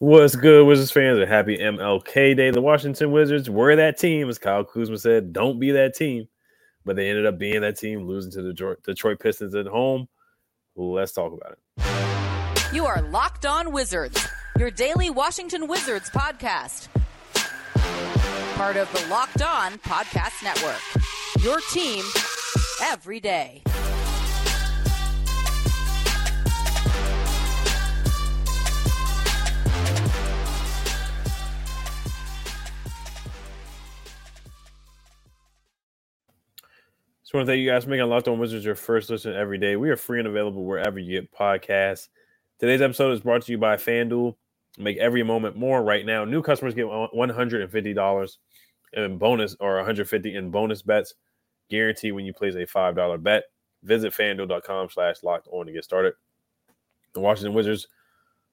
What's good, Wizards fans? A happy MLK Day. The Washington Wizards were that team, as Kyle Kuzma said. Don't be that team but they ended up being that team, losing to the Detroit Pistons at home. Let's talk about it. You are Locked On Wizards, your daily Washington Wizards podcast. Part of the Locked On Podcast Network. Your team every day. Just want to thank you guys for making Locked On Wizards your first listen every day. We are free and available wherever you get podcasts. Today's episode is brought to you by FanDuel. Make every moment more right now. New customers get $150 in bonus or 150 in bonus bets guaranteed when you place a $5 bet. Visit fanduel.com slash locked on to get started. The Washington Wizards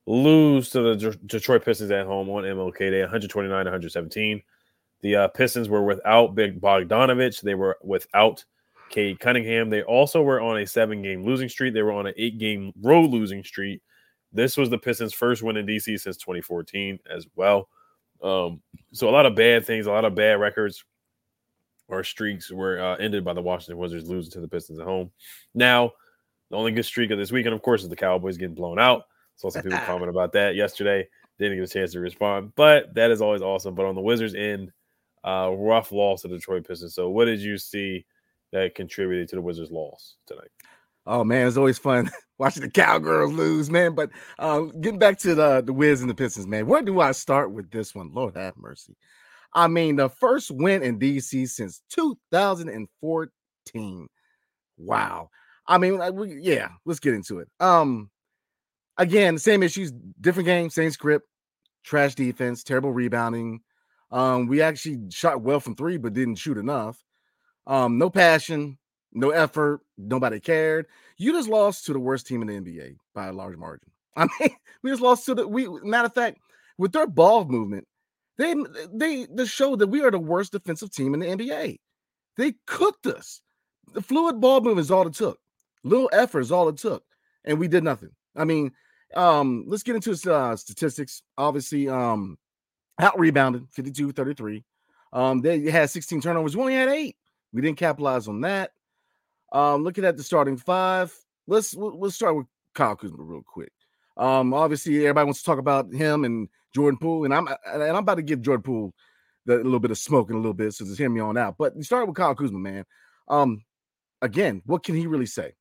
lose to the Detroit Pistons at home on MLK Day, 129 117. The uh, Pistons were without Big Bogdanovich. They were without – Cade Cunningham. They also were on a seven game losing streak. They were on an eight game road losing streak. This was the Pistons' first win in DC since 2014 as well. Um, so a lot of bad things, a lot of bad records or streaks were uh, ended by the Washington Wizards losing to the Pistons at home. Now, the only good streak of this weekend, of course, is the Cowboys getting blown out. So some people comment about that yesterday. Didn't get a chance to respond, but that is always awesome. But on the Wizards' end, uh, rough loss to the Detroit Pistons. So what did you see that contributed to the Wizards' loss tonight? Oh man, it's always fun watching the Cowgirls lose, man. But uh, getting back to the the Wiz and the Pistons, man. Where do I start with this one? Lord have mercy. I mean, the first win in DC since 2014. Wow. I mean, we, yeah, let's get into it. Um, again, same issues, different game, same script, trash defense, terrible rebounding. Um, we actually shot well from three, but didn't shoot enough. Um, no passion, no effort, nobody cared. You just lost to the worst team in the NBA by a large margin. I mean, we just lost to the we matter of fact, with their ball movement, they they they showed that we are the worst defensive team in the NBA. They cooked us. The fluid ball movement is all it took. Little effort is all it took, and we did nothing. I mean, um, let's get into uh, statistics. Obviously, um, out rebounded 52 33. Um, they had 16 turnovers. We only had eight. We didn't capitalize on that. Um, looking at the starting five, let's let's start with Kyle Kuzma real quick. Um, obviously, everybody wants to talk about him and Jordan Poole, and I'm and I'm about to give Jordan Poole the, a little bit of smoke in a little bit, so just hear me on out. But you start with Kyle Kuzma, man. Um, again, what can he really say?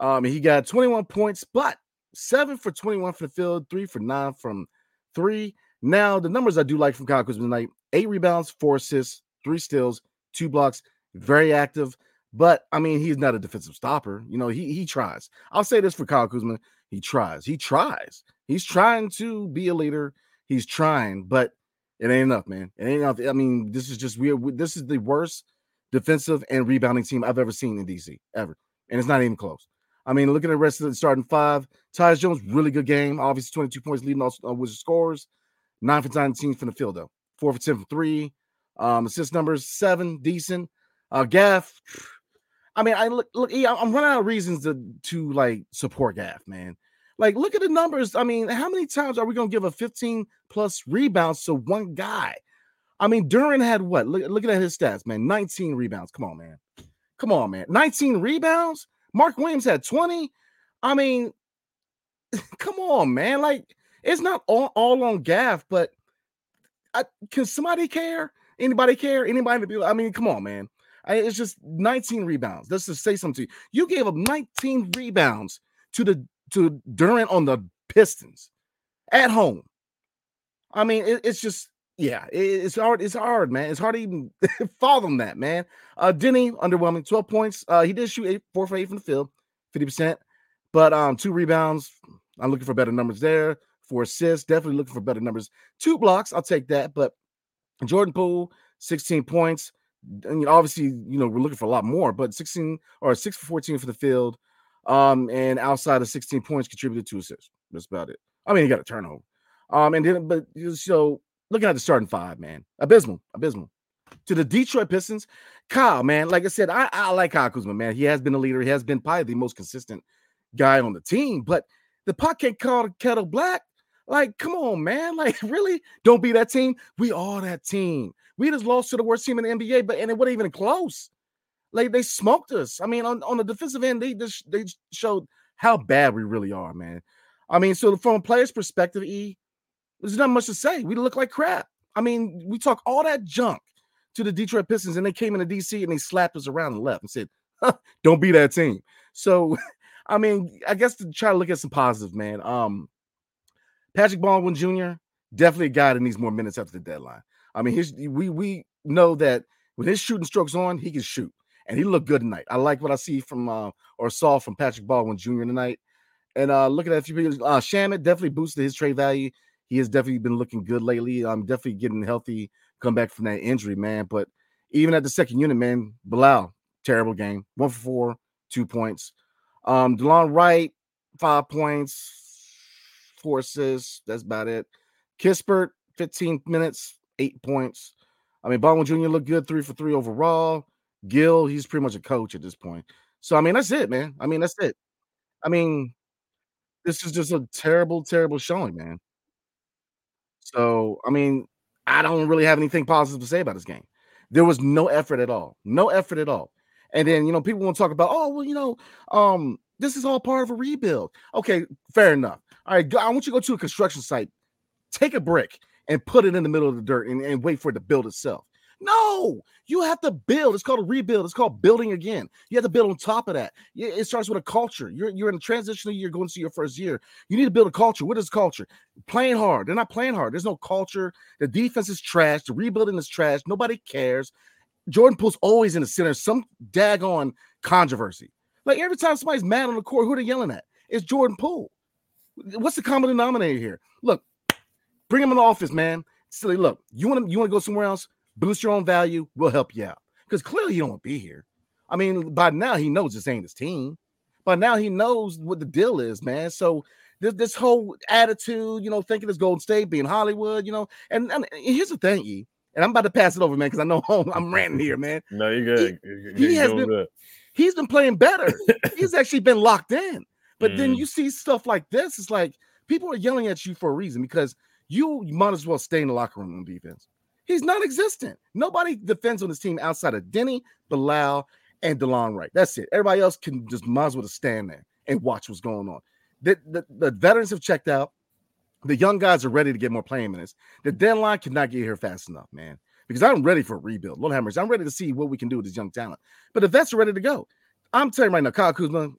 Um, he got 21 points, but seven for 21 from the field, three for nine from three. Now, the numbers I do like from Kyle Kuzma tonight: eight rebounds, four assists, three steals, two blocks, very active. But I mean, he's not a defensive stopper. You know, he he tries. I'll say this for Kyle Kuzma: he tries. He tries. He's trying to be a leader. He's trying, but it ain't enough, man. It ain't enough. I mean, this is just weird. This is the worst defensive and rebounding team I've ever seen in DC ever, and it's not even close. I mean, looking at the rest of the starting five, Tyus Jones, really good game. Obviously, 22 points leading all uh, Wizards scores. Nine for 19 from the field, though. Four for 10 from three. Um, assist numbers, seven, decent. Uh, Gaff. I mean, I look, look. I'm running out of reasons to to like support Gaff, man. Like, look at the numbers. I mean, how many times are we gonna give a 15 plus rebounds to one guy? I mean, Duren had what? Look, at his stats, man. 19 rebounds. Come on, man. Come on, man. 19 rebounds. Mark Williams had 20. I mean, come on, man. Like, it's not all, all on Gaff, but I, can somebody care? Anybody care? Anybody? Be, I mean, come on, man. I, it's just 19 rebounds. Let's just say something to you. You gave up 19 rebounds to the to Duren on the Pistons at home. I mean, it, it's just yeah, it, it's hard. It's hard, man. It's hard to even fathom that, man. Uh, Deni underwhelming, 12 points. Uh, he did shoot eight, four for eight from the field, 50 percent, but um, two rebounds. I'm looking for better numbers there. for assists. Definitely looking for better numbers. Two blocks, I'll take that. But Jordan Poole, 16 points. And you know, obviously, you know, we're looking for a lot more, but 16 or 6 for 14 for the field. Um, and outside of 16 points, contributed to assists. That's about it. I mean, he got a turnover. Um, and then, but so looking at the starting five, man, abysmal, abysmal. To the Detroit Pistons, Kyle, man, like I said, I, I like Kyle Kuzma, man. He has been a leader. He has been probably the most consistent guy on the team. But the pot can't call kettle black. Like, come on, man. Like, really? Don't be that team. We are that team. We just lost to the worst team in the NBA, but and it wasn't even close. Like they smoked us. I mean, on, on the defensive end, they just they showed how bad we really are, man. I mean, so from a player's perspective, E, there's not much to say. We look like crap. I mean, we talk all that junk to the Detroit Pistons, and they came into DC and they slapped us around and left and said, "Don't be that team." So, I mean, I guess to try to look at some positives, man. Um, Patrick Baldwin Jr. definitely a guy that needs more minutes after the deadline. I mean, his we we know that when his shooting strokes on, he can shoot, and he looked good tonight. I like what I see from uh, or saw from Patrick Baldwin Jr. tonight. And uh, looking at a few people, uh, Shamet definitely boosted his trade value. He has definitely been looking good lately. I'm definitely getting healthy, come back from that injury, man. But even at the second unit, man, Bilal, terrible game. One for four, two points. Um, Delon Wright, five points, four assists. That's about it. Kispert, 15 minutes, eight points. I mean, Baldwin Jr. looked good, three for three overall. Gill, he's pretty much a coach at this point. So I mean, that's it, man. I mean, that's it. I mean, this is just a terrible, terrible showing, man. So I mean, I don't really have anything positive to say about this game. There was no effort at all, no effort at all. And then you know, people want to talk about, oh, well, you know, um, this is all part of a rebuild. Okay, fair enough. All right, I want you to go to a construction site, take a brick and put it in the middle of the dirt and, and wait for it to build itself. No, you have to build. It's called a rebuild. It's called building again. You have to build on top of that. It starts with a culture. You're, you're in a transitional year going to your first year. You need to build a culture. What is culture? Playing hard. They're not playing hard. There's no culture. The defense is trash. The rebuilding is trash. Nobody cares. Jordan Poole's always in the center. Some daggone controversy. Like every time somebody's mad on the court, who are they yelling at? It's Jordan Poole. What's the common denominator here? Look, bring him in the office, man. Silly, look, you want to you want to go somewhere else? boost your own value, we'll help you out. Because clearly you don't want to be here. I mean, by now he knows this ain't his team. But now he knows what the deal is, man. So this, this whole attitude, you know, thinking it's Golden State, being Hollywood, you know, and, and here's the thing, E, and I'm about to pass it over, man, because I know I'm ranting here, man. No, you're good. He, You're, he has been, good. he's been playing better. he's actually been locked in. But Mm. then you see stuff like this, it's like people are yelling at you for a reason because you might as well stay in the locker room on defense. He's non-existent. Nobody defends on this team outside of Deni, Bilal, and Delon Wright. That's it. Everybody else can just might as well just stand there and watch what's going on. The, the, the veterans have checked out. The young guys are ready to get more playing minutes. The deadline cannot get here fast enough, man. Because I'm ready for a rebuild. Lord Hammers. I'm ready to see what we can do with this young talent. But the vets are ready to go. I'm telling you right now, Kyle Kuzma,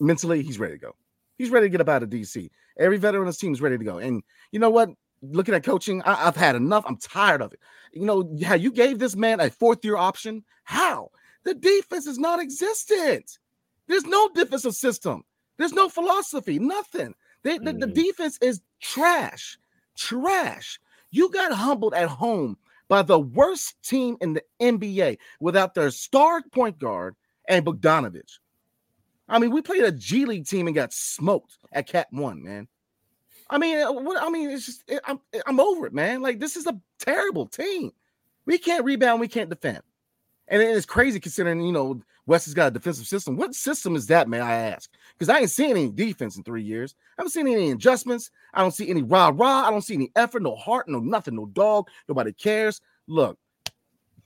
mentally, he's ready to go. He's ready to get up out of DC. Every veteran on this team is ready to go. And you know what? Looking at coaching, I, have had enough. I'm tired of it. You know, how you gave this man a fourth year option? How? The defense is not existent. There's no defensive system. There's no philosophy. Nothing. They, the, the Mhm. defense is trash. Trash. You got humbled at home by the worst team in the NBA without their star point guard and Bogdanovich. I mean, we played a G League team and got smoked at Cap One, man. I mean, uh, what? I mean, it's just it, I'm I'm over it, man. Like this is a terrible team. We can't rebound, we can't defend, and it is crazy considering you know Wes has got a defensive system. What system is that, man? I ask because I ain't seen any defense in three years. I haven't seen any adjustments. I don't see any rah rah. I don't see any effort, no heart, no nothing, no dog. Nobody cares. Look,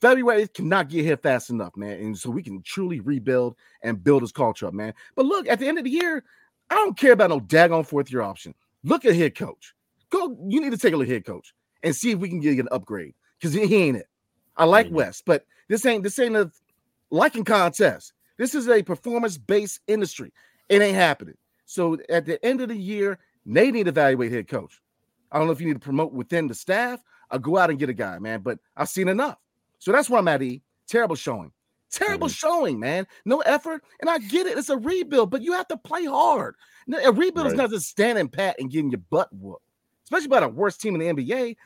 February cannot get here fast enough, man. And so we can truly rebuild and build this culture up, man. But look, at the end of the year, I don't care about no daggone fourth year option. Look at head coach. Go, you need to take a look at head coach and see if we can get an upgrade because he ain't it. I like Mhm. Wes, but this ain't this ain't a liking contest. This is a performance-based industry. It ain't happening. So at the end of the year, they need to evaluate head coach. I don't know if you need to promote within the staff or go out and get a guy, man. But I've seen enough. So that's where I'm at. E. Terrible showing. Terrible mm-hmm. showing, man. No effort. And I get it. It's a rebuild, but you have to play hard. A rebuild is not just standing pat and getting your butt whooped. especially by the worst team in the NBA,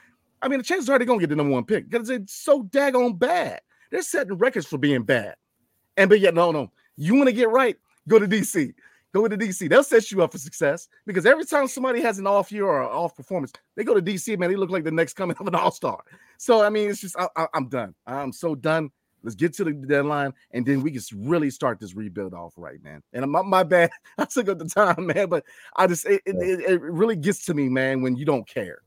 I mean, the chances are they're gonna get the number one pick because it's so daggone bad. They're setting records for being bad. And but yet, no, no, you want to get right, go to DC. Go to DC. They'll set you up for success because every time somebody has an off year or off performance, they go to DC, man. They look like the next coming of an all star. So, I mean, it's just, I, am done. I'm so done. Let's get to the deadline and then we can really start this rebuild off right, man. And my, my bad, I took up the time, man, but I just, it, it, it really gets to me, man, when you don't care,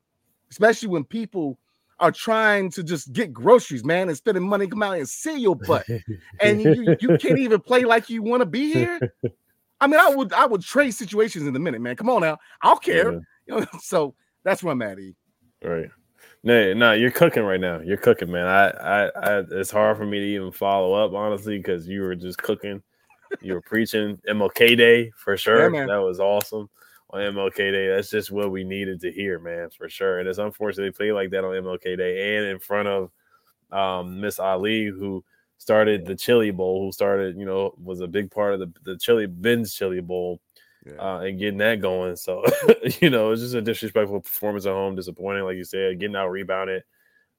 especially when people are trying to just get groceries, man, and spending money come out and see your butt. and you, you can't even play like you want to be here. I mean, I would I would trade situations in a minute, man. Come on now. I'll care. Yeah. You know, so that's where I'm at, E. Right. No, no, you're cooking right now. You're cooking, man. I, I, I it's hard for me to even follow up, honestly, because you were just cooking. You were preaching MLK Day for sure. Yeah, that was awesome on MLK Day. That's just what we needed to hear, man, for sure. And it's unfortunate they play like that on MLK Day and in front of um, Miss Ali, who started the Chili Bowl, who started, you know, was a big part of the the Chili Ben's Chili Bowl, yeah. uh, and getting that going. So, you know, it's just a disrespectful performance at home, disappointing, like you said, getting out rebounded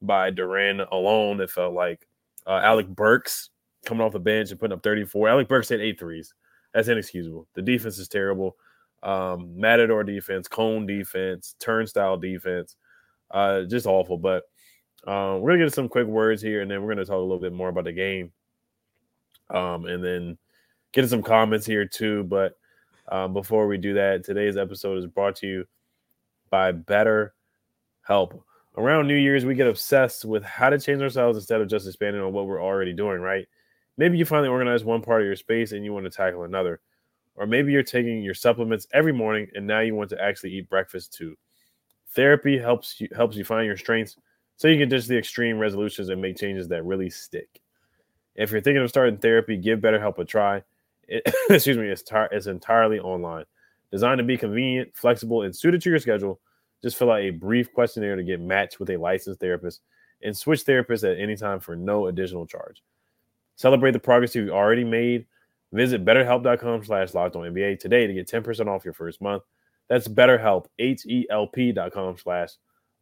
by Duren alone. It felt like uh, Alec Burks coming off the bench and putting up 34. Alec Burks hit eight threes. That's inexcusable. The defense is terrible. Um, Matador defense, cone defense, turnstile defense, uh, just awful. But um, we're gonna get some quick words here, and then we're gonna talk a little bit more about the game, um, and then get some comments here too. But um, before we do that, today's episode is brought to you by Better Help. Around New Year's, we get obsessed with how to change ourselves instead of just expanding on what we're already doing. Right? Maybe you finally organize one part of your space and you want to tackle another, or maybe you're taking your supplements every morning and now you want to actually eat breakfast too. Therapy helps you helps you find your strengths so you can ditch the extreme resolutions and make changes that really stick. If you're thinking of starting therapy, give BetterHelp a try. It, excuse me, it's, tar- it's entirely online. Designed to be convenient, flexible, and suited to your schedule. Just fill out a brief questionnaire to get matched with a licensed therapist and switch therapists at any time for no additional charge. Celebrate the progress you've already made. Visit betterhelp.com slash locked on today to get 10% off your first month. That's betterhelp, H-E-L-P dot com slash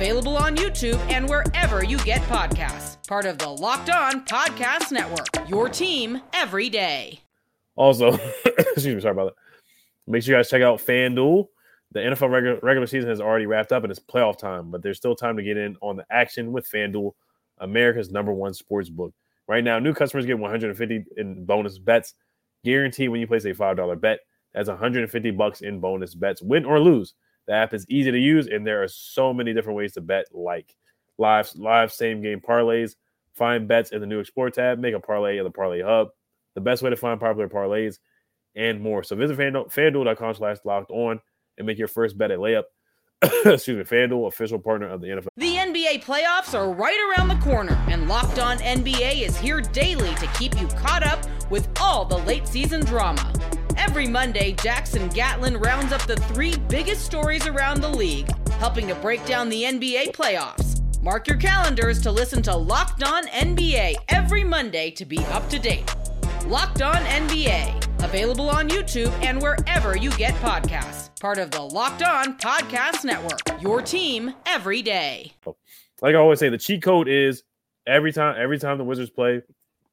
Available on YouTube and wherever you get podcasts. Part of the Locked On Podcast Network. Your team every day. Also, excuse me, sorry about that. Make sure you guys check out FanDuel. The NFL regular, regular season has already wrapped up and it's playoff time, but there's still time to get in on the action with FanDuel, America's number one sports book. Right now, new customers get 150 in bonus bets guaranteed when you place a $5 bet. That's 150 bucks in bonus bets, win or lose. The app is easy to use, and there are so many different ways to bet, like live live same game parlays. Find bets in the new Explore tab. Make a parlay in the Parlay Hub. The best way to find popular parlays and more. So visit FanDuel.com slash locked on and make your first bet at layup. Excuse me, FanDuel, official partner of the NFL. The NBA playoffs are right around the corner, and Locked On NBA is here daily to keep you caught up with all the late season drama. Every Monday, Jackson Gatlin rounds up the three biggest stories around the league, helping to break down the NBA playoffs. Mark your calendars to listen to Locked On NBA every Monday to be up to date. Locked On NBA, available on YouTube and wherever you get podcasts. Part of the Locked On Podcast Network. Your team every day. Like I always say, the cheat code is every time every time the Wizards play,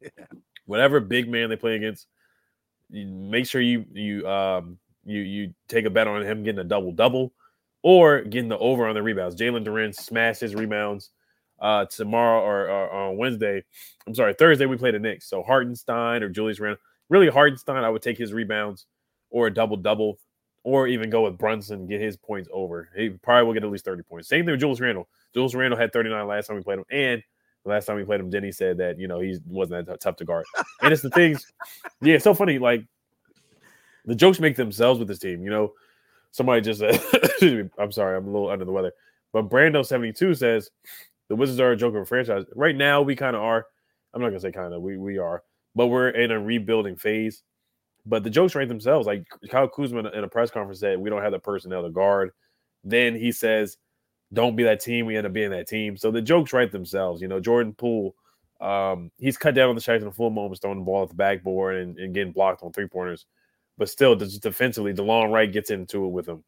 whatever big man they play against, make sure you you um you you take a bet on him getting a double double or getting the over on the rebounds. Jalen Duren smashed his rebounds uh tomorrow or, or, on Wednesday. I'm sorry, Thursday we play the Knicks. So Hartenstein or Julius Randle. Really Hartenstein, I would take his rebounds or a double double, or even go with Brunson, get his points over. He probably will get at least 30 points. Same thing with Julius Randle. Julius Randle had 39 last time we played him, and last time we played him, Deni said that you know he wasn't that tough to guard. and it's the things, yeah, it's so funny. Like the jokes make themselves with this team. You know, somebody just said, I'm sorry, I'm a little under the weather, but Brando seventy two says the Wizards are a joke of a franchise. Right now, we kind of are. I'm not gonna say kind of. We we are, but we're in a rebuilding phase. But the jokes write themselves. Like Kyle Kuzma in a press conference said, we don't have the personnel to guard. Then he says, "Don't be that team." We end up being that team. So the jokes write themselves. You know, Jordan Poole, um, he's cut down on the shots in the full moments, throwing the ball at the backboard and, and getting blocked on three pointers. But still, just defensively, Delon Wright gets into it with him.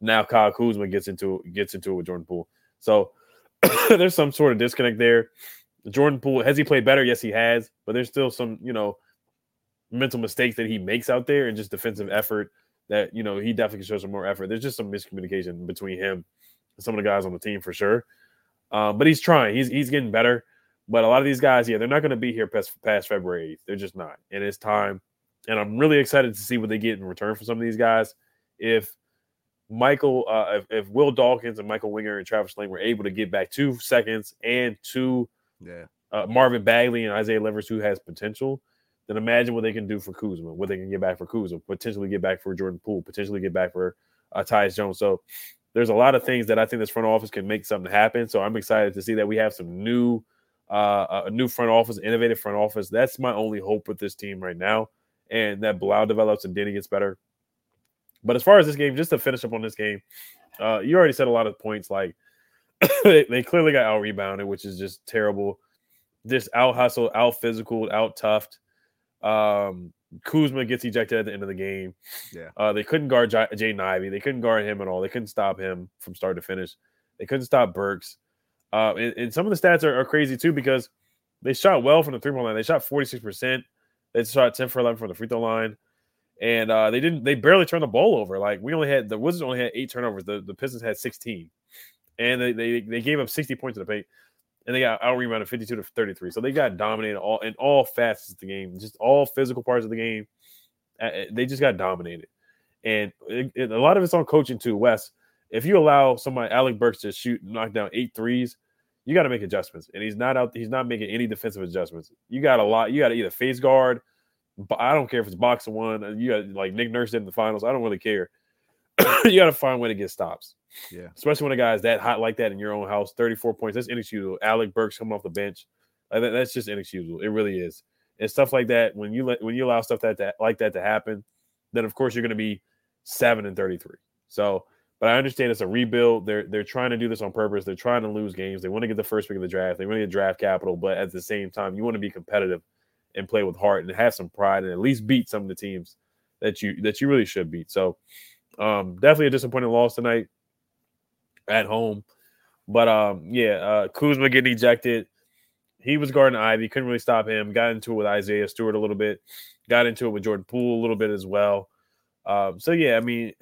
Now Kyle Kuzma gets into gets into it with Jordan Poole. So there's some sort of disconnect there. Jordan Poole has he played better? Yes, he has, but there's still some you know mental mistakes that he makes out there and just defensive effort that you know he definitely shows some more effort. There's just some miscommunication between him some of the guys on the team for sure. Um, but he's trying. He's he's getting better. But a lot of these guys, yeah, they're not going to be here past, past February 8th. They're just not. And it's time. And I'm really excited to see what they get in return for some of these guys. If Michael, uh, if, if Will Dawkins and Michael Winger and Travis Schlenk were able to get back two seconds and two Yeah. uh, Marvin Bagley and Isaiah Livers, who has potential, then imagine what they can do for Kuzma, what they can get back for Kuzma, potentially get back for Jordan Poole, potentially get back for uh, Tyus Jones. So there's a lot of things that I think this front office can make something happen. So I'm excited to see that we have some new, uh, a new front office, innovative front office. That's my only hope with this team right now, and that Bilal develops and Deni gets better. But as far as this game, just to finish up on this game, uh, you already said a lot of points. Like they, they clearly got out rebounded, which is just terrible. Just out hustled, out physical, out toughed. Um, Kuzma gets ejected at the end of the game. Yeah. Uh, they couldn't guard J- Jaden Ivey. They couldn't guard him at all. They couldn't stop him from start to finish. They couldn't stop Burks. Uh, and, and some of the stats are, are crazy too because they shot well from the three point line. They shot 46%. They shot 10 for 11 from the free throw line. And uh, they didn't, they barely turned the ball over. Like we only had, the Wizards only had eight turnovers. The, the Pistons had 16. And they, they, they gave up 60 points to the paint and they got out rebounded 52 to 33. So they got dominated all in all facets of the game, just all physical parts of the game. They just got dominated. And it, it- a lot of it's on coaching too, Wes. If you allow somebody, Alec Burks, to shoot, and knock down eight threes, you got to make adjustments. And he's not out, he's not making any defensive adjustments. You got a lot, you got to either face guard, but I don't care if it's box one, you got like Nick Nurse did in the finals. I don't really care. you got to find a way to get stops Yeah. especially when a guy is that hot like that in your own house. 34 points, that's inexcusable. Alec Burks coming off the bench, like that- that's just inexcusable. It really is. And stuff like that, when you let when you allow stuff that, that like that to happen, then of course you're going to be seven and 33. So, but I understand it's a rebuild. They're they're trying to do this on purpose. They're trying to lose games. They want to get the first pick of the draft. They want to get draft capital, but at the same time, you want to be competitive and play with heart and have some pride and at least beat some of the teams that you that you really should beat. So, um, definitely a disappointing loss tonight at home. But um, yeah, uh, Kuzma getting ejected. He was guarding Ivey, couldn't really stop him. Got into it with Isaiah Stewart a little bit. Got into it with Jordan Poole a little bit as well. Um, so yeah, I mean,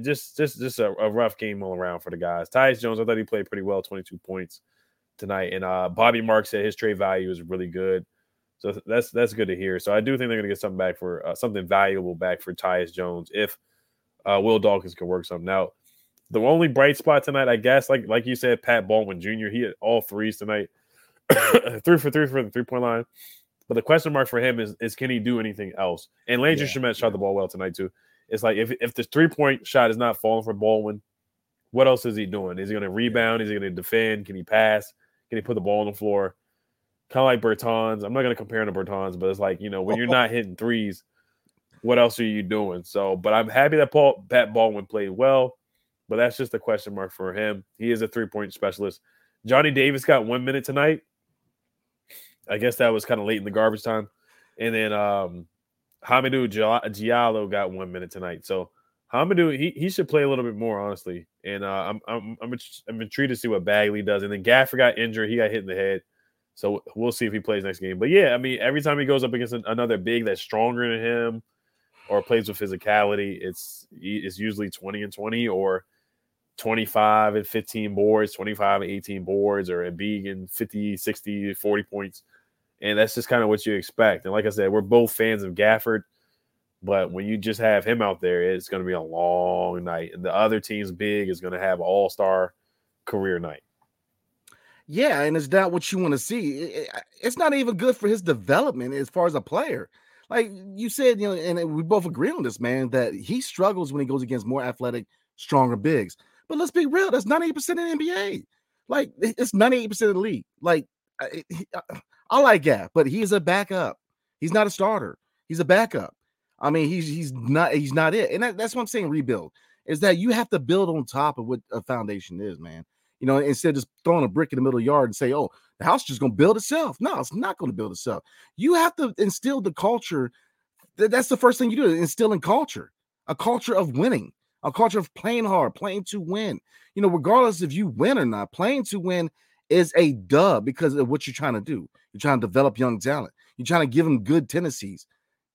just just just a, a rough game all around for the guys. Tyus Jones, I thought he played pretty well, 22 points tonight. And uh, Bobby Marks said his trade value is really good. So that's that's good to hear. So I do think they're gonna get something back for uh, something valuable back for Tyus Jones if uh, Will Dawkins can work something out. The only bright spot tonight, I guess, like like you said, Pat Baldwin Jr. He had all threes tonight, three for three for the three point line. But the question mark for him is is can he do anything else? And Landry Yeah, Shamet shot the ball well tonight too. It's like if if the three point shot is not falling for Baldwin, what else is he doing? Is he going to rebound? Is he going to defend? Can he pass? Can he put the ball on the floor? Kind of like Bertans. I'm not going to compare him to Bertans, but it's like you know when you're not hitting threes, what else are you doing? So, but I'm happy that Paul Pat Baldwin played well, but that's just a question mark for him. He is a three point specialist. Johnny Davis got one minute tonight. I guess that was kind of late in the garbage time, and then um Hamidou Gia- Diallo got one minute tonight. So Hamidou he, he should play a little bit more honestly, and uh, I'm I'm I'm, I'm intrigued to see what Bagley does. And then Gafford got injured; he got hit in the head. So we'll see if he plays next game. But yeah, I mean, every time he goes up against another big that's stronger than him or plays with physicality, it's it's usually 20 and 20 or 25 and 15 boards, 25 and 18 boards, or a big and 50, 60, 40 points. And that's just kind of what you expect. And like I said, we're both fans of Gafford, but when you just have him out there, it's going to be a long night. And the other team's big is going to have all star career night. Yeah, and is that what you want to see. It- it- It's not even good for his development as far as a player. Like you said, you know, and uh, we both agree on this, man, that he struggles when he goes against more athletic, stronger bigs. But let's be real, that's 98% of the NBA. Like it's 98% of the league. Like I, I- uh, I like Gaff, but he's a backup. He's not a starter. He's a backup. I mean, he's he's not he's not it. And that, that's what I'm saying. Rebuild is that you have to build on top of what a foundation is, man. You know, instead of just throwing a brick in the middle of the yard and say, "Oh, the house just going to build itself." No, it's not going to build itself. You have to instill the culture. That's the first thing you do: instilling culture, a culture of winning, a culture of playing hard, playing to win. You know, regardless if you win or not, playing to win is a dub because of what you're trying to do. You're trying to develop young talent. You're trying to give them good tendencies,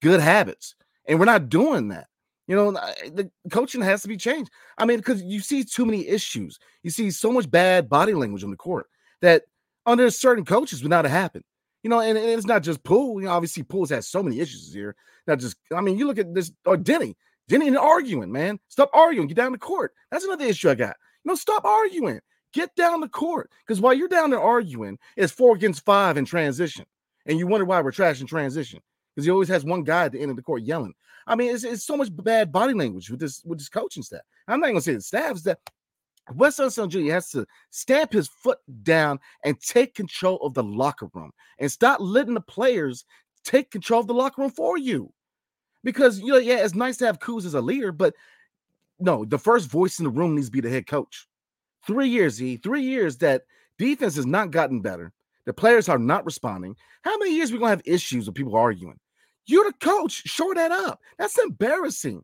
good habits, and we're not doing that. You know, the coaching has to be changed. I mean, because you see too many issues. You see so much bad body language on the court that under certain coaches would not have happened. You know, and, and it's not just Poole. You know, obviously Poole's has so many issues here. Not just, I mean, you look at this or Denny. Deni arguing, man. Stop arguing. Get down the court. That's another issue I got. You know, stop arguing. Get down the court. Because while you're down there arguing, it's four against five in transition. And you wonder why we're trash in transition. Because he always has one guy at the end of the court yelling. I mean, it's, it's so much bad body language with this with this coaching staff. I'm not gonna say the staff is that Wes Unseld Jr. has to stamp his foot down and take control of the locker room and stop letting the players take control of the locker room for you. Because you know, yeah, it's nice to have Kuz as a leader, but no, the first voice in the room needs to be the head coach. Three years, E, three years that defense has not gotten better. The players are not responding. How many years we gonna have issues with people arguing? You're the coach. Shore that up. That's embarrassing.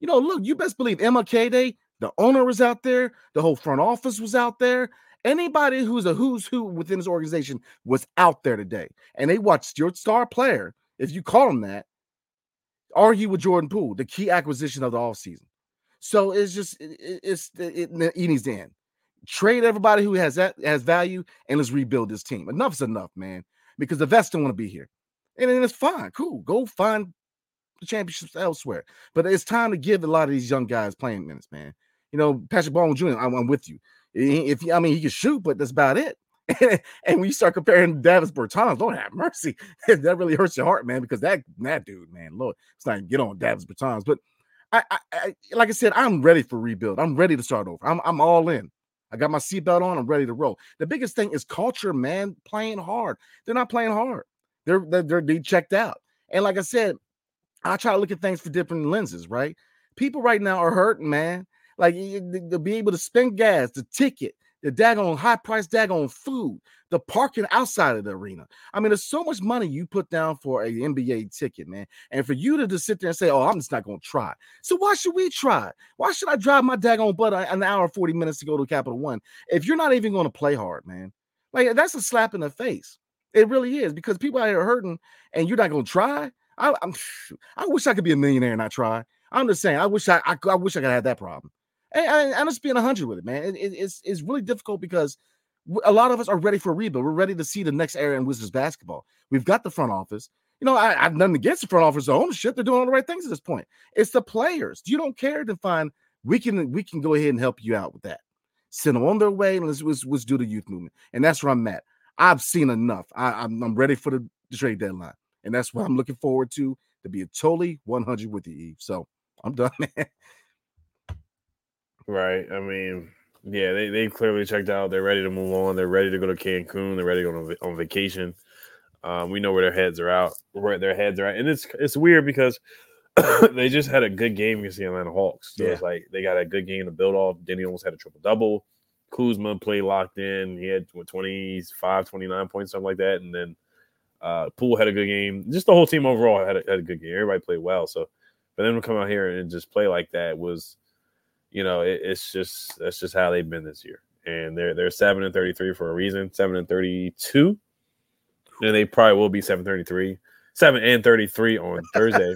You know, look, you best believe MLK Day, the owner was out there, the whole front office was out there. Anybody who's a who's who within this organization was out there today. And they watched your star player, if you call him that, argue with Jordan Poole, the key acquisition of the offseason. So it's just it, it's it, it, needs to end. Trade everybody who has that has value and let's rebuild this team. Enough's enough, man. Because the vets don't want to be here and then it's fine, cool. Go find the championships elsewhere. But it's time to give a lot of these young guys playing minutes, man. You know, Patrick Baldwin Jr. I'm, I'm with you. If I mean he can shoot, but that's about it. and when you start comparing Davis Bertans, Lord have mercy, that really hurts your heart, man. Because that that dude, man, Lord, it's not get on Davis Bertans. But I, I, I, like I said, I'm ready for rebuild. I'm ready to start over. I'm, I'm all in. I got my seatbelt on. I'm ready to roll. The biggest thing is culture, man. Playing hard. They're not playing hard. They're they're, they're they checked out. And like I said, I try to look at things for different lenses, right? People right now are hurting, man. Like to be able to spend gas, the ticket, the daggone high price daggone food, the parking outside of the arena. I mean, there's so much money you put down for a NBA ticket, man. And for you to just sit there and say, "Oh, I'm just not going to try." So why should we try? Why should I drive my daggone butt an hour 40 minutes to go to Capital One if you're not even going to play hard, man? Like that's a slap in the face. It really is because people out here hurting and you're not going to try. I, am I wish I could be a millionaire and not try. I'm just saying. I wish I, I, I wish I could have that problem. And, I, am just being hundred with it, man. It, it, it's it's really difficult because a lot of us are ready for a rebuild. We're ready to see the next era in Wizards basketball. We've got the front office. You know, I, I've nothing against the front office ownership. They're doing all the right things at this point. It's the players. You don't care to find we can we can go ahead and help you out with that. Send them on their way and let's, let's, let's do the youth movement. And that's where I'm at. I've seen enough. I, am I'm, I'm ready for the, the trade deadline, and that's what I'm looking forward to to be a totally 100 with you, Eve. So I'm done, man. Right. I mean, yeah, they they clearly checked out. They're ready to move on. They're ready to go to Cancun. They're ready to go on, on vacation. Um, we know where their heads are out, where their heads are at, and it's it's weird because they just had a good game against the Atlanta Hawks. So yeah. it's like they got a good game to build off. Deni almost had a triple double. Kuzma played locked in. He had 25, 29 points, something like that. And then uh, Poole had a good game. Just the whole team overall had a, had a good game. Everybody played well. So, but then to come out here and just play like that was, you know, it, it's just that's just how they've been this year. And they're they're seven and thirty three for a reason. Seven and thirty two, and they probably will be seven thirty three, seven and thirty three on Thursday.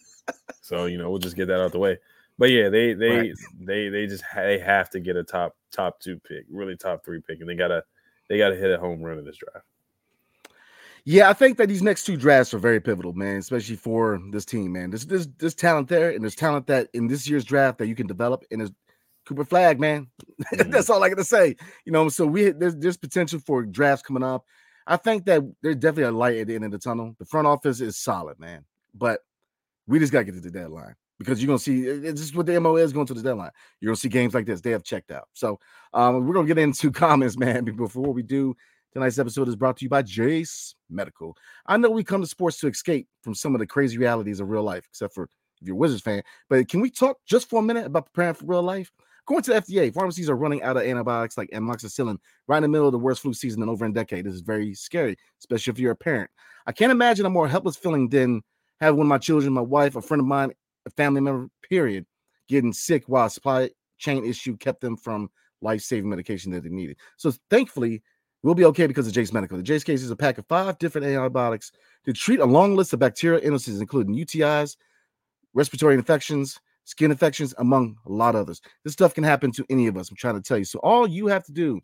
so you know we'll just get that out the way. But yeah, they they right. they they just they have to get a top top two pick, really top three pick, and they gotta they gotta hit a home run in this draft. Yeah, I think that these next two drafts are very pivotal, man, especially for this team, man. There's there's, there's talent there, and there's talent that in this year's draft that you can develop, and there's Cooper Flagg, man. Mm-hmm. That's all I got to say. You know, so we there's there's potential for drafts coming up. I think that there's definitely a light at the end of the tunnel. The front office is solid, man, but we just gotta get to the deadline because you're gonna see it's just what the MO is going to the deadline. You're gonna see games like this. They have checked out. So um, we're gonna get into comments, man. Before we do, Tonight's episode is brought to you by Jase Medical. I know we come to sports to escape from some of the crazy realities of real life, except for if you're a Wizards fan. But can we talk just for a minute about preparing for real life? According to the FDA, pharmacies are running out of antibiotics like amoxicillin right in the middle of the worst flu season in over a decade. This is very scary, especially if you're a parent. I can't imagine a more helpless feeling than having one of my children, my wife, a friend of mine, a family member, period, getting sick while a supply chain issue kept them from life-saving medication that they needed. So thankfully, we'll be okay because of Jase Medical. The Jace case is a pack of five different antibiotics to treat a long list of bacterial illnesses, including UTIs, respiratory infections, skin infections, among a lot of others. This stuff can happen to any of us. I'm trying to tell you. So all you have to do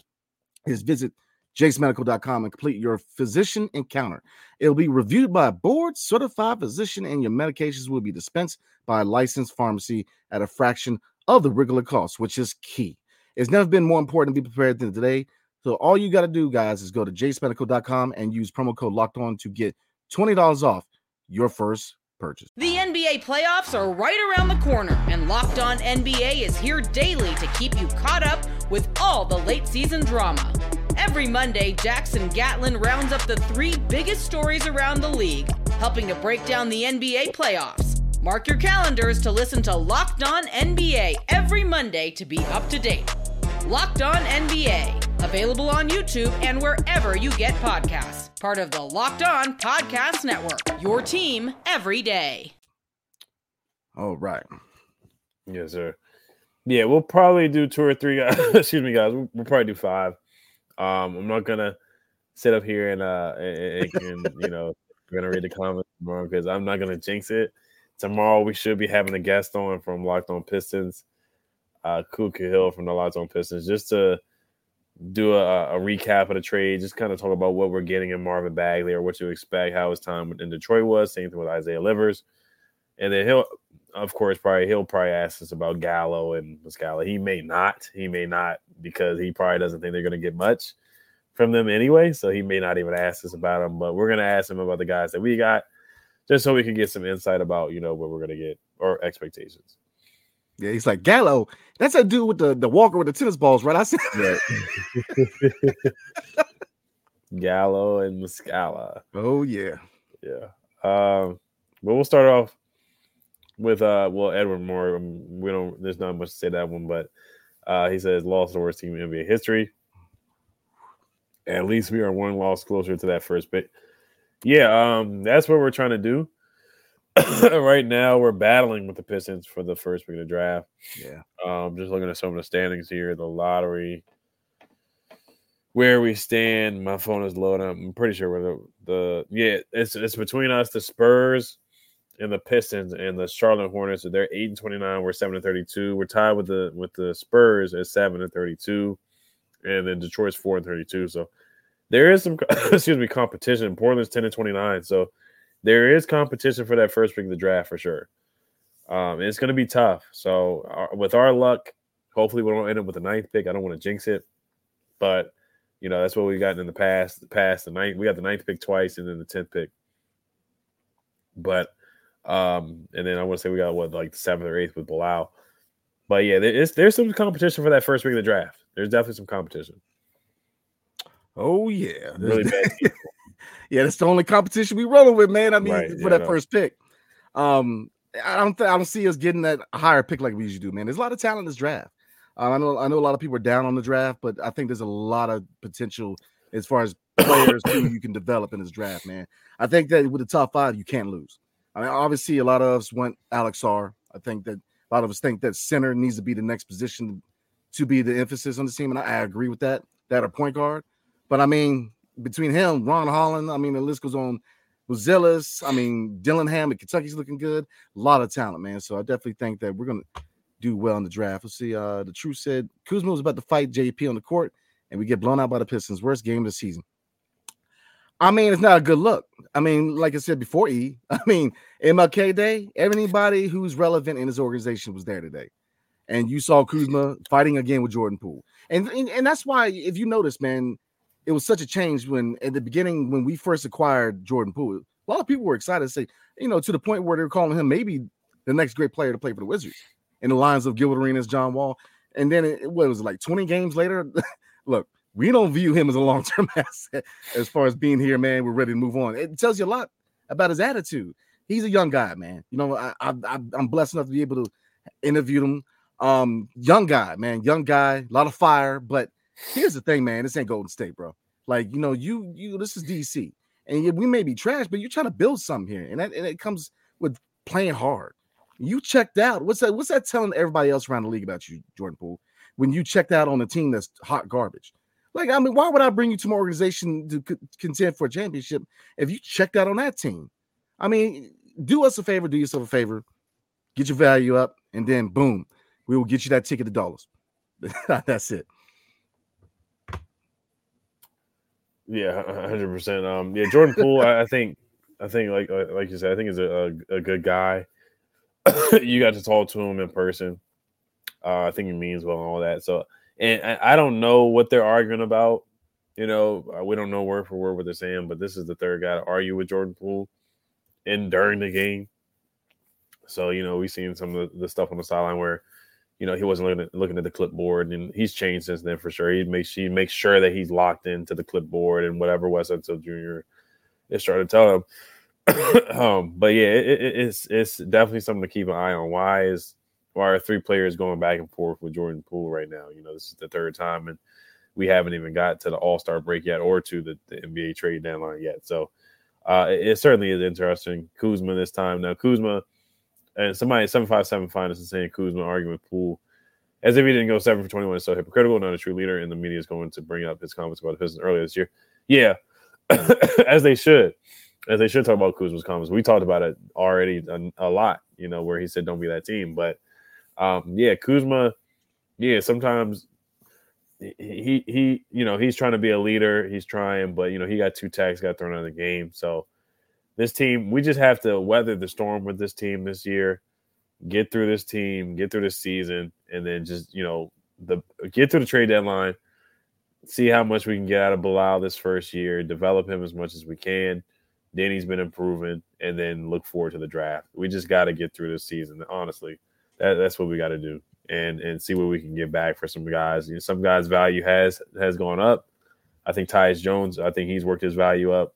is visit jasemedical.com and complete your physician encounter. It'll be reviewed by a board certified physician, and your medications will be dispensed by a licensed pharmacy at a fraction of the regular cost, which is key. It's never been more important to be prepared than today. So all you got to do, guys, is go to jasemedical.com and use promo code locked on to get $20 off your first purchase. The NBA playoffs are right around the corner, and Locked On NBA is here daily to keep you caught up with all the late season drama. Every Monday, Jackson Gatlin rounds up the three biggest stories around the league, helping to break down the NBA playoffs. Mark your calendars to listen to Locked On NBA every Monday to be up to date. Locked On NBA, available on YouTube and wherever you get podcasts. Part of the Locked On Podcast Network, your team every day. All right. Yes, sir. Yeah, we'll probably do two or three guys. Excuse me, guys. We'll, we'll, probably do five. Um, I'm not gonna sit up here and uh and, and you know we're gonna read the comments tomorrow because I'm not gonna jinx it. Tomorrow we should be having a guest on from Locked On Pistons, uh, Kuka Hill from the Locked On Pistons, just to do a, a, recap of the trade, just kind of talk about what we're getting in Marvin Bagley or what to expect, how his time in Detroit was. Same thing with Isaiah Livers, and then he'll, of course, probably he'll probably ask us about Gallo and Muscala. He may not, he may not, because he probably doesn't think they're going to get much from them anyway. So he may not even ask us about them. But we're going to ask him about the guys that we got, just so we can get some insight about you know what we're going to get or expectations. Yeah, he's like Gallo. That's a dude with the, the walker with the tennis balls, right? I said right. Gallo and Muscala. Oh yeah. Yeah. Um, but we'll start off with uh well Edward Moore. Um, we don't there's not much to say that one, but uh he says lost the worst team in NBA history. At least we are one loss closer to that first bit. Yeah, um, that's what we're trying to do. right now we're battling with the Pistons for the first pick of the draft. Yeah. Um, just looking at some of the standings here, the lottery, where we stand. My phone is loading. I'm pretty sure we're the, the yeah, it's it's between us, the Spurs and the Pistons and the Charlotte Hornets. So they're eight and twenty nine. We're seven and thirty two. We're tied with the with the Spurs at seven and thirty two, and then Detroit's four and thirty two. So there is some excuse me competition. Portland's ten and twenty nine. So there is competition for that first pick of the draft for sure. Um, it's going to be tough. So uh, with our luck, hopefully we don't end up with the ninth pick. I don't want to jinx it, but you know that's what we've gotten in the past. The past the ninth, we got the ninth pick twice, and then the tenth pick. But um, and then I want to say we got what like the seventh or eighth with Bilal. But yeah, there's there's some competition for that first pick of the draft. There's definitely some competition. Oh yeah, really bad. Yeah, that's the only competition we rolling with, man. I mean, right, for yeah, that first pick. Um, I don't th- I don't see us getting that higher pick like we usually do, man. There's a lot of talent in this draft. Um, I know I know a lot of people are down on the draft, but I think there's a lot of potential as far as players who you can develop in this draft, man. I think that with the top five, you can't lose. I mean, obviously, a lot of us want Alex Sarr. I think that a lot of us think that center needs to be the next position to be the emphasis on the team, and I, I agree with that. That a point guard, but I mean, between him, Ron Holland, I mean, the list goes on. Zillis, I mean, Dillingham at Kentucky's looking good. A lot of talent, man. So I definitely think that we're gonna do well in the draft. Let's see. Uh, the truth said Kuzma was about to fight JP on the court, and we get blown out by the Pistons. Worst game of the season. I mean, it's not a good look. I mean, like I said before, E. I mean, MLK Day, everybody who's relevant in this organization was there today. And you saw Kuzma fighting again with Jordan Poole. And, and, and that's why, if you notice, man, it was such a change when at the beginning when we first acquired Jordan Poole. A lot of people were excited to say, you know, to the point where they're calling him maybe the next great player to play for the Wizards in the lines of Gilbert Arenas, John Wall. And then it, what was it like 20 games later? Look, we don't view him as a long term asset as far as being here, man. We're ready to move on. It tells you a lot about his attitude. He's a young guy, man. You know, I, I, I'm blessed enough to be able to interview him. Um, young guy, man, young guy, a lot of fire. But here's the thing, man. This ain't Golden State, bro. Like, you know, you you this is DC, and we may be trash, but you're trying to build something here, and that and it comes with playing hard. You checked out. What's that? What's that telling everybody else around the league about you, Jordan Poole? When you checked out on a team that's hot garbage. Like, I mean, why would I bring you to my organization to c- contend for a championship if you checked out on that team? I mean, do us a favor, do yourself a favor, get your value up, and then boom, we will get you that ticket to dollars. That's it. Yeah, hundred percent. Um, yeah, Jordan Poole. I, think, I think, like like you said, I think is a, a, a good guy. you got to talk to him in person. Uh, I think he means well and all that. So, and I, I don't know what they're arguing about. You know, uh, we don't know word for word what they're saying, but this is the third guy to argue with Jordan Poole in during the game. So, you know, we've seen some of the stuff on the sideline where, you know, he wasn't looking at, looking at the clipboard, and he's changed since then for sure. He makes he makes sure that he's locked into the clipboard and whatever Wes Unseld Jr. is trying to tell him. um, but yeah, it, it, it's it's definitely something to keep an eye on. Why is why are three players going back and forth with Jordan Poole right now? You know, this is the third time, and we haven't even got to the All Star break yet, or to the, the NBA trade deadline yet. So uh, it, it, certainly is interesting. Kuzma this time now. Kuzma and somebody seven five seven finest is saying Kuzma arguing with Poole as if he didn't go seven for twenty one. So hypocritical, not a true leader, and the media is going to bring up his comments about the Pistons earlier this year. Yeah, as they should, as they should talk about Kuzma's comments. We talked about it already a, a lot, you know, where he said don't be that team. But um, yeah, Kuzma, yeah, sometimes he he you know he's trying to be a leader. He's trying, but you know he got two tags got thrown out of the game. So this team, we just have to weather the storm with this team this year, get through this team, get through this season, and then just you know the get through the trade deadline, see how much we can get out of Bilal this first year, develop him as much as we can. Danny's been improving, and then look forward to the draft. We just got to get through this season. Honestly, that, that's what we got to do, and and see what we can get back for some guys. You know, some guys' value has has gone up. I think Tyus Jones. I think he's worked his value up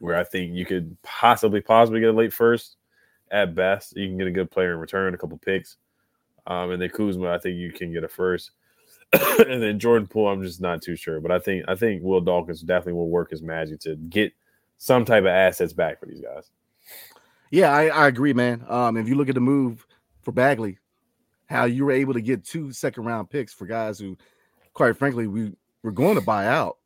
where I think you could possibly possibly get a late first at best. You can get a good player in return, a couple picks. Um, and then Kuzma, I think you can get a first. and then Jordan Poole, I'm just not too sure. But I think I think Will Dawkins definitely will work his magic to get some type of assets back for these guys. Yeah, I, I agree, man. Um, if you look at the move for Bagley, how you were able to get two second round picks for guys who, quite frankly, we were going to buy out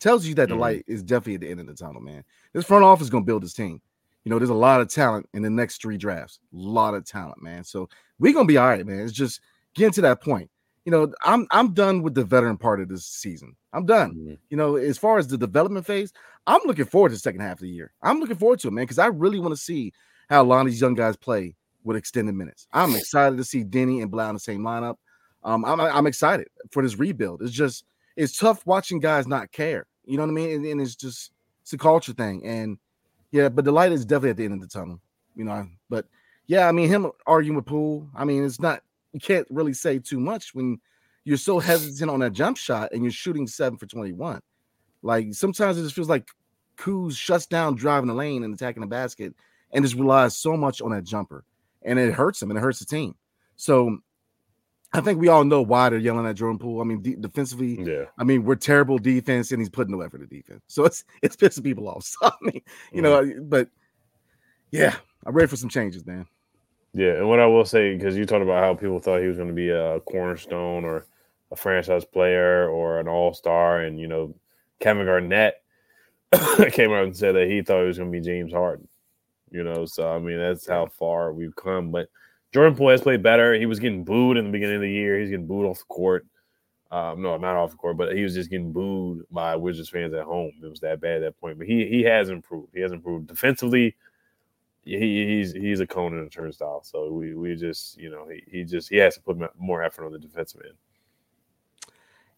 tells you that the mm-hmm. light is definitely at the end of the tunnel, man. This front office is gonna build this team. You know, there's a lot of talent in the next three drafts. A lot of talent, man. So we're gonna be all right, man. It's just getting to that point. You know, I'm I'm done with the veteran part of this season. I'm done. Mm-hmm. You know, as far as the development phase, I'm looking forward to the second half of the year. I'm looking forward to it, man, because I really want to see how a lot of these young guys play with extended minutes. I'm excited to see Deni and Bilal in the same lineup. Um, I'm, I'm excited for this rebuild. It's just it's tough watching guys not care. You know what I mean? And, and, it's just it's a culture thing. And yeah, but the light is definitely at the end of the tunnel. You know, but yeah, I mean him arguing with Poole. I mean, it's not you can't really say too much when you're so hesitant on that jump shot and you're shooting seven for 21. Like sometimes it just feels like Kuz shuts down driving the lane and attacking the basket and just relies so much on that jumper. And it hurts him and it hurts the team. So I think we all know why they're yelling at Jordan Poole. I mean, de- defensively, yeah. I mean, we're terrible defense, and he's putting no effort to defense, so it's it's pissing people off. So I mean, you know, mm. but yeah, I'm ready for some changes, man. Yeah, and what I will say, because you talked about how people thought he was going to be a cornerstone or a franchise player or an all star, and you know, Kevin Garnett came out and said that he thought he was going to be James Harden. You know, so I mean, that's how far we've come, but Jordan Poole has played better. He was getting booed in the beginning of the year. He's getting booed off the court. Um, no, not off the court, but he was just getting booed by Wizards fans at home. It was that bad at that point. But he he has improved. He has improved defensively. He, he's he's a cone and a turnstile. So we we just you know he, he just he has to put more effort on the defensive end.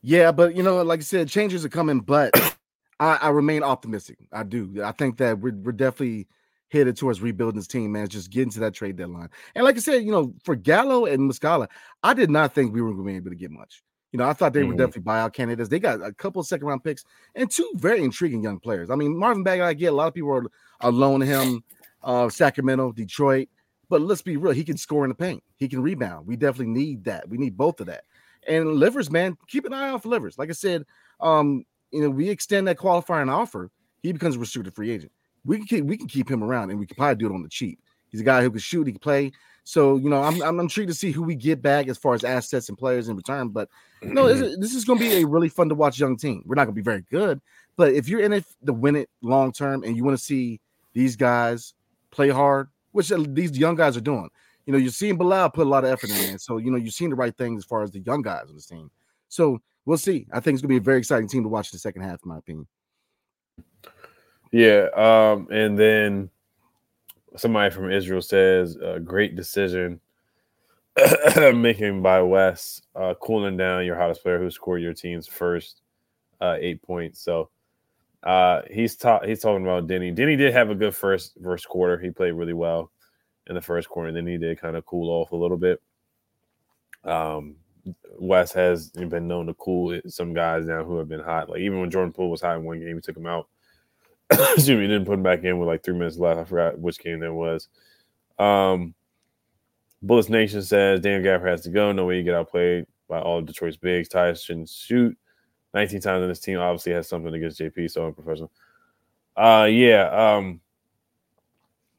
Yeah, but you know, like I said, changes are coming, but I, I remain optimistic. I do. I think that we're we're definitely headed towards rebuilding his team, man. Just getting to that trade deadline. And like I said, you know, for Gallo and Muscala, I did not think we were going to be able to get much. You know, I thought they were Mhm. definitely buyout candidates. They got a couple of second round picks and two very intriguing young players. I mean, Marvin Bagley, I get a lot of people are, are loaning him uh, Sacramento, Detroit, but let's be real, he can score in the paint, he can rebound. We definitely need that. We need both of that. And Livers, man, keep an eye out for Livers. Like I said, um, you know, we extend that qualifying offer, he becomes a restricted free agent. We can keep we can keep him around and we can probably do it on the cheap. He's a guy who can shoot, he can play. So you know, I'm I'm intrigued to see who we get back as far as assets and players in return. But no, this mm-hmm. is, this is going to be a really fun to watch young team. We're not going to be very good, but if you're in it to win it long term and you want to see these guys play hard, which these young guys are doing, you know, you're seeing Bilal put a lot of effort in. So you know, you're seeing the right things as far as the young guys on this team. So we'll see. I think it's going to be a very exciting team to watch in the second half, in my opinion. Yeah, um, and then somebody from Israel says, uh, "Great decision making by Wes, uh, cooling down your hottest player who scored your team's first uh, eight points." So uh, he's ta- he's talking about Deni. Deni did have a good first first quarter. He played really well in the first quarter, and then he did kind of cool off a little bit. Um, Wes has been known to cool some guys down who have been hot. Like even when Jordan Poole was hot in one game, he took him out. Excuse me, didn't put him back in with like three minutes left. I forgot which game that was. Um, Bullets Nation says Dan Gafford has to go. No way you get outplayed by all of Detroit's bigs. Tyus shouldn't shoot 19 times in this team. Obviously has something against JP, so unprofessional. Uh yeah. Um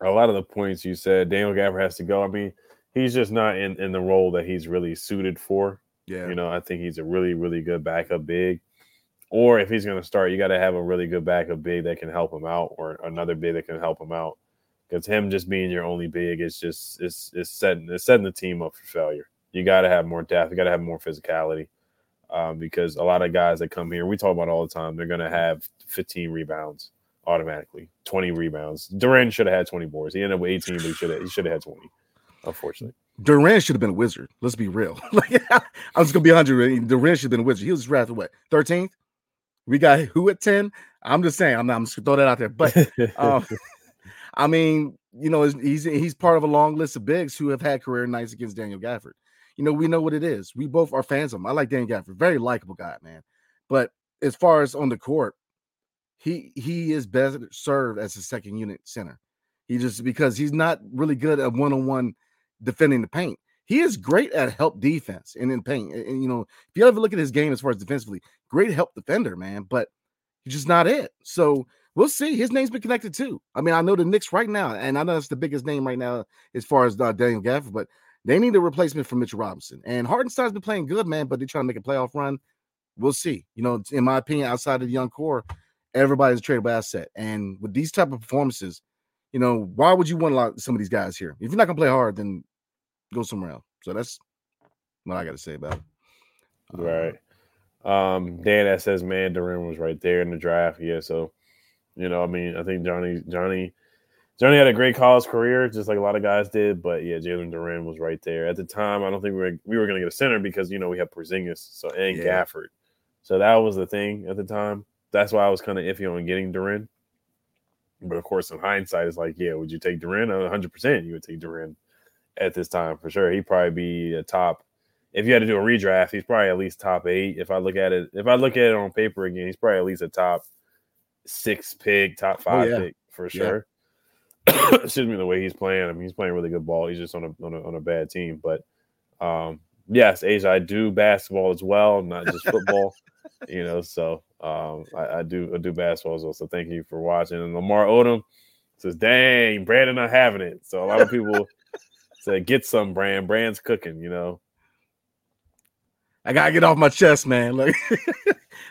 a lot of the points you said, Daniel Gafford has to go. I mean, he's just not in, in the role that he's really suited for. Yeah, You know, I think he's a really, really good backup big. Or if he's going to start, you got to have a really good backup big that can help him out, or another big that can help him out. Because him just being your only big, it's just it's it's setting it's setting the team up for failure. You got to have more depth. You got to have more physicality. Um, because a lot of guys that come here, we talk about all the time, they're going to have 15 rebounds automatically, 20 rebounds. Duren should have had 20 boards. He ended up with 18, but he should have he should have had 20. Unfortunately. Duren should have been a wizard. Let's be real. I was gonna be 100. Duren should have been a wizard. He was drafted what 13th. We got who at 10? I'm just saying. I'm not. I'm just throw that out there. But um, I mean, you know, he's he's part of a long list of bigs who have had career nights against Daniel Gafford. You know, we know what it is. We both are fans of him. I like Daniel Gafford, very likable guy, man. But as far as on the court, he he is best served as a second unit center. He just because he's not really good at one on one defending the paint. He is great at help defense and in paint. And, you know, if you ever look at his game as far as defensively, great help defender, man. But he's just not it. So we'll see. His name's been connected too. I mean, I know the Knicks right now, and I know that's the biggest name right now as far as uh, Daniel Gafford, but they need a replacement for Mitchell Robinson. And Hartenstein's been playing good, man, but they're trying to make a playoff run. We'll see. You know, in my opinion, outside of the young core, everybody's a tradable asset. And with these type of performances, you know, why would you want a lot some of these guys here? If you're not gonna play hard, then go somewhere else. So that's what I got to say about it. Uh, Right. Um, Dan that says man Duren was right there in the draft. Yeah, so you know, I mean, I think Johnny Johnny Johnny had a great college career, just like a lot of guys did. But yeah, Jalen Duren was right there at the time. I don't think we were we were going to get a center because you know we have Porzingis, so and Yeah. Gafford, so that was the thing at the time. That's why I was kind of iffy on getting Duren. But of course, in hindsight, it's like, yeah, would you take Duren? One hundred percent, you would take Duren at this time for sure. He'd probably be a top. If you had to do a redraft, he's probably at least top eight. If I look at it, if I look at it on paper again, he's probably at least a top six pick, top five yeah. pick for Yeah. sure. Excuse me, the way he's playing. I mean, he's playing really good ball. He's just on a on a, on a bad team. But um, yes, Asia, I do basketball as well, not just football. you know, so um, I, I do I do basketball as well. So thank you for watching. And Lamar Odom says, "Dang, Brandon not having it." So a lot of people said, "Get some, Brand. Brand's cooking." You know. I gotta get off my chest, man. Like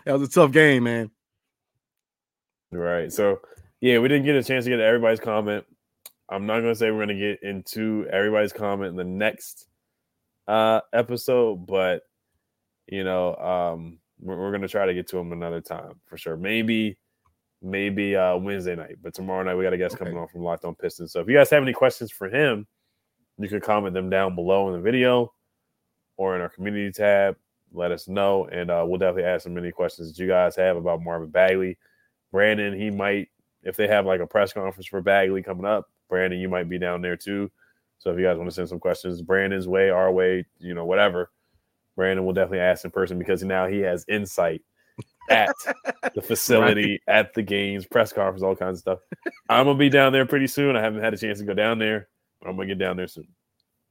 that was a tough game, man. Right. So, yeah, we didn't get a chance to get to everybody's comment. I'm not to say we're to get into everybody's comment in the next uh episode, but you know, um we're, we're to try to get to them another time for sure. Maybe maybe uh Wednesday night, but tomorrow night we got a guest Okay. coming on from Locked On Pistons. So if you guys have any questions for him, you can comment them down below in the video or in our community tab. Let us know, and uh, we'll definitely ask them any questions that you guys have about Marvin Bagley. Brandon, he might, if they have like a press conference for Bagley coming up, Brandon, you might be down there too. So if you guys want to send some questions, Brandon's way, our way, you know, whatever, Brandon will definitely ask in person because now he has insight at the facility, right. at the games, press conference, all kinds of stuff. I'm gonna be down there pretty soon. I haven't had a chance to go down there. I'm gonna get down there soon.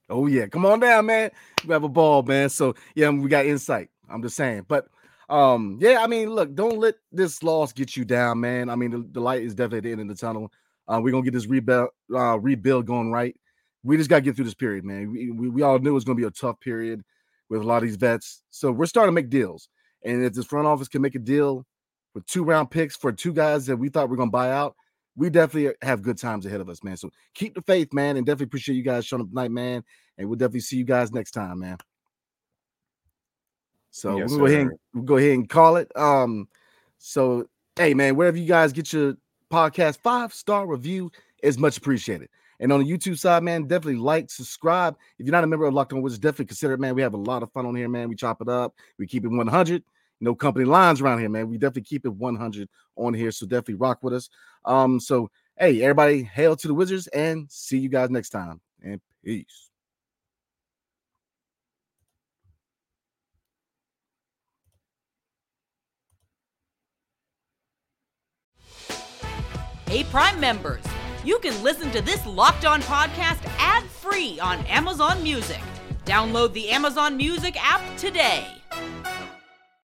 Oh yeah, come on down, man. We have a ball, man. So yeah, we got insight. I'm just saying, but um, yeah, I mean, look, don't let this loss get you down, man. I mean, the, the light is definitely at the end of the tunnel. Uh, we're gonna get this rebuild uh, rebuild going right. We just gotta get through this period, man. We, we, we all knew it was gonna be a tough period with a lot of these vets. So we're starting to make deals. And if this front office can make a deal with two round picks for two guys that we thought we are gonna buy out, we definitely have good times ahead of us, man. So keep the faith, man, and definitely appreciate you guys showing up tonight, man. And we'll definitely see you guys next time, man. So yes, we'll go ahead and we'll go ahead and call it. Um, so hey man, wherever you guys get your podcast, five star review is much appreciated. And on the YouTube side, man, definitely like, subscribe. If you're not a member of Locked On Wizards, definitely consider it, man. We have a lot of fun on here, man. We chop it up, we keep it 100. No company lines around here, man. We definitely keep it 100 on here. So definitely rock with us. Um, so hey, everybody, hail to the Wizards and see you guys next time. And peace. Hey, Prime members, you can listen to this Locked On podcast ad free on Amazon Music. Download the Amazon Music app today.